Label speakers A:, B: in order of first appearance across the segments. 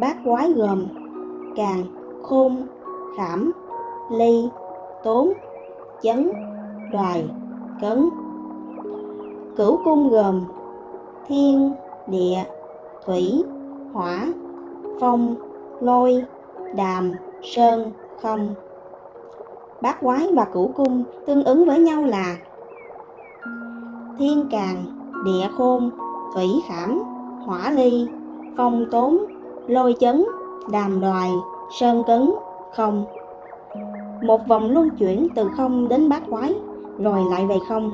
A: bát quái gồm càng, khôn, khảm, ly, tốn, chấn, đoài, cấn. Cửu cung gồm thiên, địa, thủy, hỏa, phong, lôi, đàm, sơn, không. Bát quái và cửu cung tương ứng với nhau là thiên càng, địa khôn, thủy khảm, hỏa ly, phong tốn, lôi chấn, đàm đoài, sơn cấn, không. Một vòng luân chuyển từ không đến bát quái, rồi lại về không.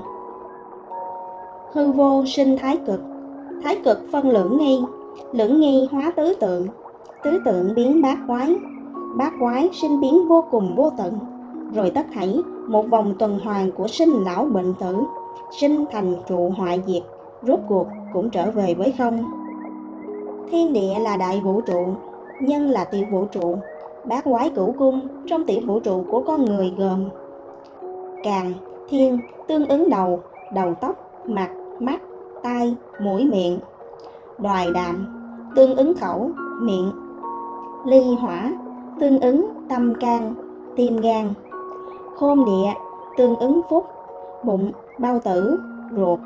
A: Hư vô sinh thái cực, thái cực phân lưỡng nghi, lưỡng nghi hóa tứ tượng, tứ tượng biến bát quái, bát quái sinh biến vô cùng vô tận, rồi tất thảy một vòng tuần hoàn của sinh lão bệnh tử, sinh thành trụ hoại diệt, rốt cuộc cũng trở về với không. Thiên địa là đại vũ trụ, nhân là tiểu vũ trụ, bát quái cửu cung trong tiểu vũ trụ của con người gồm Càng, thiên tương ứng đầu, đầu tóc, mặt, mắt, tai, mũi miệng. Đoài đạm tương ứng khẩu, miệng. Ly hỏa tương ứng tâm can, tim gan. Khôn địa tương ứng phúc, bụng, bao tử, ruột.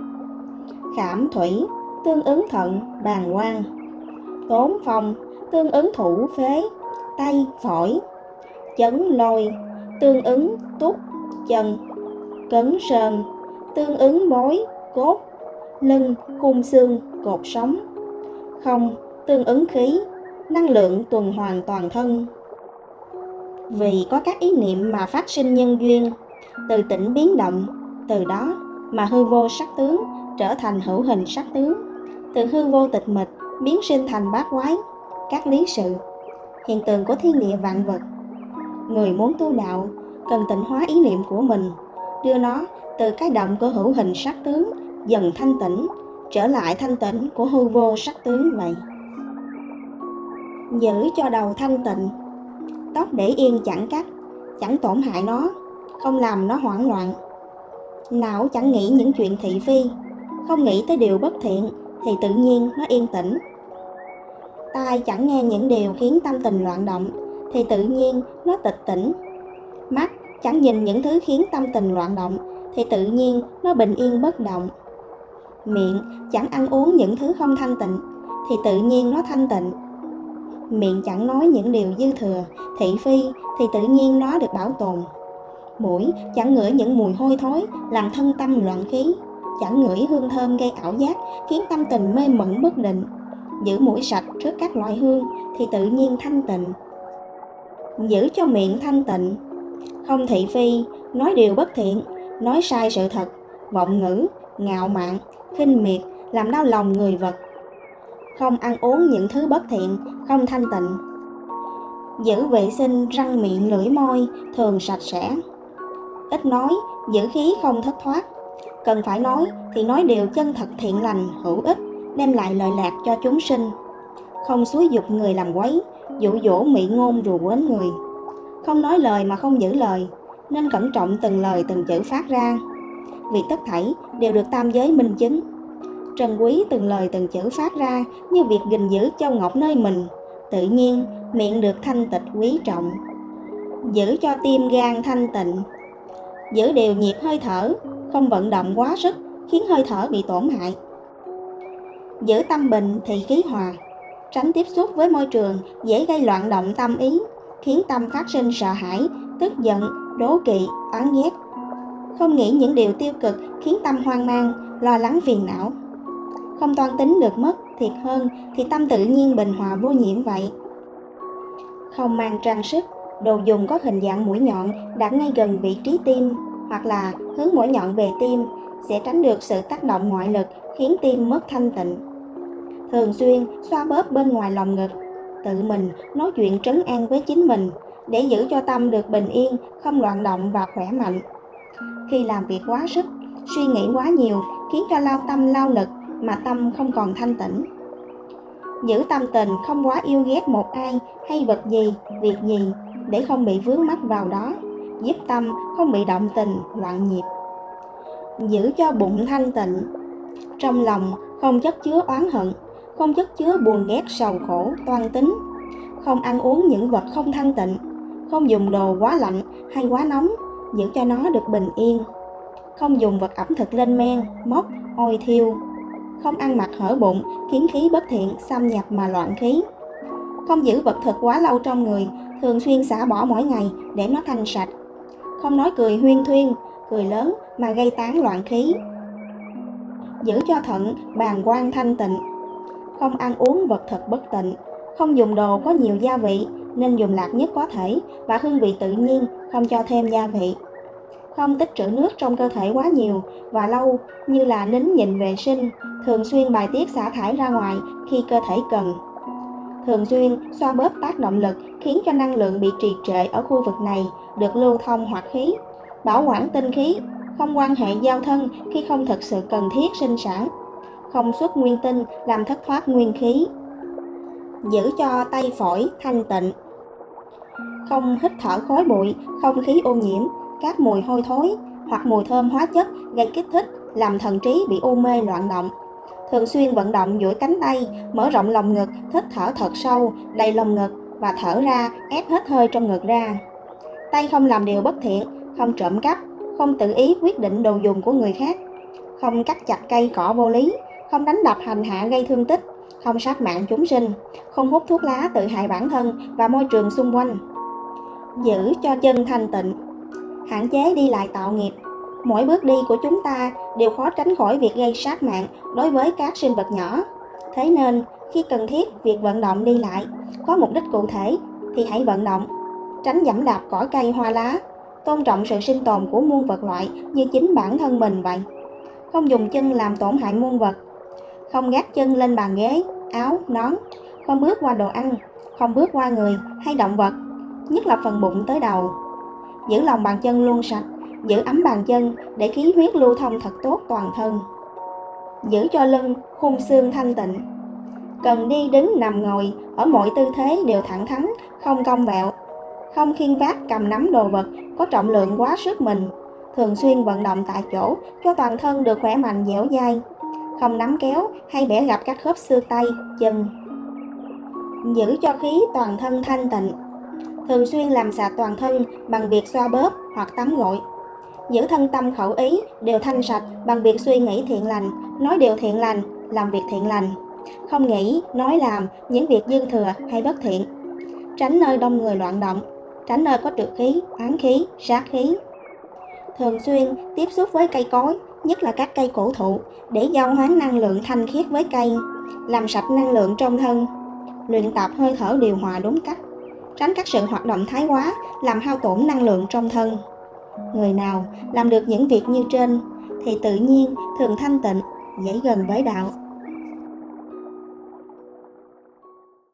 A: Khảm thủy tương ứng thận, bàng quang. Tốn phong tương ứng thủ phế, tay, phổi. Chấn lôi tương ứng túc, chân. Cấn sơn tương ứng bối, cốt, lưng, khung xương, cột sống. Không, tương ứng khí, năng lượng tuần hoàn toàn thân. Vì có các ý niệm mà phát sinh nhân duyên, từ tỉnh biến động, từ đó mà hư vô sắc tướng trở thành hữu hình sắc tướng, từ hư vô tịch mịch biến sinh thành bát quái, các lý sự, hiện tượng của thiên địa vạn vật. Người muốn tu đạo cần tịnh hóa ý niệm của mình, đưa nó từ cái động của hữu hình sắc tướng dần thanh tịnh trở lại thanh tịnh của hư vô sắc tướng vậy. Giữ cho đầu thanh tịnh, tóc để yên chẳng cắt, chẳng tổn hại nó, không làm nó hoảng loạn. Não chẳng nghĩ những chuyện thị phi, không nghĩ tới điều bất thiện thì tự nhiên nó yên tĩnh. Tai chẳng nghe những điều khiến tâm tình loạn động thì tự nhiên nó tịch tỉnh. Mắt chẳng nhìn những thứ khiến tâm tình loạn động thì tự nhiên nó bình yên bất động. Miệng chẳng ăn uống những thứ không thanh tịnh thì tự nhiên nó thanh tịnh. Miệng chẳng nói những điều dư thừa, thị phi thì tự nhiên nó được bảo tồn. Mũi chẳng ngửi những mùi hôi thối làm thân tâm loạn khí, chẳng ngửi hương thơm gây ảo giác khiến tâm tình mê mẩn bất định. Giữ mũi sạch trước các loại hương thì tự nhiên thanh tịnh. Giữ cho miệng thanh tịnh, không thị phi, nói điều bất thiện, nói sai sự thật, vọng ngữ, ngạo mạn, khinh miệt, làm đau lòng người vật. Không ăn uống những thứ bất thiện, không thanh tịnh. Giữ vệ sinh răng miệng lưỡi môi, thường sạch sẽ. Ít nói, giữ khí không thất thoát. Cần phải nói thì nói điều chân thật thiện lành, hữu ích, đem lại lợi lạc cho chúng sinh. Không xúi dục người làm quấy, dụ dỗ mị ngôn rùa quến người. Không nói lời mà không giữ lời, nên cẩn trọng từng lời từng chữ phát ra. Việc tất thảy đều được tam giới minh chứng. Trân quý từng lời từng chữ phát ra như việc gìn giữ châu ngọc nơi mình, tự nhiên miệng được thanh tịch quý trọng. Giữ cho tim gan thanh tịnh, giữ đều nhịp hơi thở, không vận động quá sức khiến hơi thở bị tổn hại. Giữ tâm bình thì khí hòa, tránh tiếp xúc với môi trường dễ gây loạn động tâm ý, khiến tâm phát sinh sợ hãi, tức giận, đố kỵ, oán ghét. Không nghĩ những điều tiêu cực khiến tâm hoang mang, lo lắng phiền não. Không toan tính được mất, thiệt hơn thì tâm tự nhiên bình hòa vô nhiễm vậy. Không mang trang sức, đồ dùng có hình dạng mũi nhọn đặt ngay gần vị trí tim hoặc là hướng mũi nhọn về tim sẽ tránh được sự tác động ngoại lực khiến tim mất thanh tịnh. Thường xuyên xoa bóp bên ngoài lòng ngực, tự mình nói chuyện trấn an với chính mình để giữ cho tâm được bình yên, không loạn động và khỏe mạnh. Khi làm việc quá sức, suy nghĩ quá nhiều khiến cho lao tâm lao lực mà tâm không còn thanh tĩnh. Giữ tâm tình không quá yêu ghét một ai hay vật gì, việc gì để không bị vướng mắc vào đó, giúp tâm không bị động tình, loạn nhịp. Giữ cho bụng thanh tịnh, trong lòng không chất chứa oán hận, không chất chứa buồn ghét sầu khổ, toan tính, không ăn uống những vật không thanh tịnh, không dùng đồ quá lạnh hay quá nóng, giữ cho nó được bình yên. Không dùng vật ẩm thực lên men, mốc, ôi thiêu. Không ăn mặc hở bụng, khiến khí bất thiện xâm nhập mà loạn khí. Không giữ vật thực quá lâu trong người, thường xuyên xả bỏ mỗi ngày để nó thanh sạch. Không nói cười huyên thuyên, cười lớn mà gây tán loạn khí. Giữ cho thận, bàn quan thanh tịnh. Không ăn uống vật thực bất tịnh, không dùng đồ có nhiều gia vị nên dùng lạc nhất có thể và hương vị tự nhiên, không cho thêm gia vị. Không tích trữ nước trong cơ thể quá nhiều và lâu như là nín nhịn vệ sinh, thường xuyên bài tiết xả thải ra ngoài khi cơ thể cần. Thường xuyên xoa bóp tác động lực khiến cho năng lượng bị trì trệ ở khu vực này được lưu thông hoạt khí, bảo quản tinh khí, không quan hệ giao thân khi không thực sự cần thiết sinh sản, không xuất nguyên tinh làm thất thoát nguyên khí, giữ cho tay phổi thanh tịnh. Không hít thở khói bụi, không khí ô nhiễm, các mùi hôi thối hoặc mùi thơm hóa chất gây kích thích làm thần trí bị u mê loạn động. Thường xuyên vận động duỗi cánh tay, mở rộng lồng ngực, hít thở thật sâu, đầy lồng ngực và thở ra, ép hết hơi trong ngực ra. Tay không làm điều bất thiện, không trộm cắp, không tự ý quyết định đồ dùng của người khác, không cắt chặt cây cỏ vô lý, không đánh đập hành hạ gây thương tích, không sát mạng chúng sinh, không hút thuốc lá tự hại bản thân và môi trường xung quanh. Giữ cho chân thanh tịnh, hạn chế đi lại tạo nghiệp. Mỗi bước đi của chúng ta đều khó tránh khỏi việc gây sát mạng đối với các sinh vật nhỏ. Thế nên, khi cần thiết việc vận động đi lại có mục đích cụ thể thì hãy vận động, tránh dẫm đạp cỏ cây hoa lá, tôn trọng sự sinh tồn của muôn vật loại như chính bản thân mình vậy. Không dùng chân làm tổn hại muôn vật, không gác chân lên bàn ghế, áo, nón, không bước qua đồ ăn, không bước qua người hay động vật, nhất là phần bụng tới đầu. Giữ lòng bàn chân luôn sạch, giữ ấm bàn chân để khí huyết lưu thông thật tốt toàn thân. Giữ cho lưng, khung xương thanh tịnh. Cần đi đứng nằm ngồi ở mọi tư thế đều thẳng thắn, không cong vẹo, không khiên vác cầm nắm đồ vật có trọng lượng quá sức mình, thường xuyên vận động tại chỗ cho toàn thân được khỏe mạnh dẻo dai, không nắm kéo hay bẻ gặp các khớp xương tay, chân. Giữ cho khí toàn thân thanh tịnh. Thường xuyên làm sạch toàn thân bằng việc xoa bóp hoặc tắm gội. Giữ thân tâm khẩu ý đều thanh sạch bằng việc suy nghĩ thiện lành, nói điều thiện lành, làm việc thiện lành. Không nghĩ, nói làm những việc dư thừa hay bất thiện. Tránh nơi đông người loạn động, tránh nơi có trượt khí, án khí, sát khí. Thường xuyên tiếp xúc với cây cối, nhất là các cây cổ thụ, để giao hoán năng lượng thanh khiết với cây, làm sạch năng lượng trong thân, luyện tập hơi thở điều hòa đúng cách, tránh các sự hoạt động thái quá làm hao tổn năng lượng trong thân. Người nào làm được những việc như trên thì tự nhiên thường thanh tịnh, dễ gần với đạo.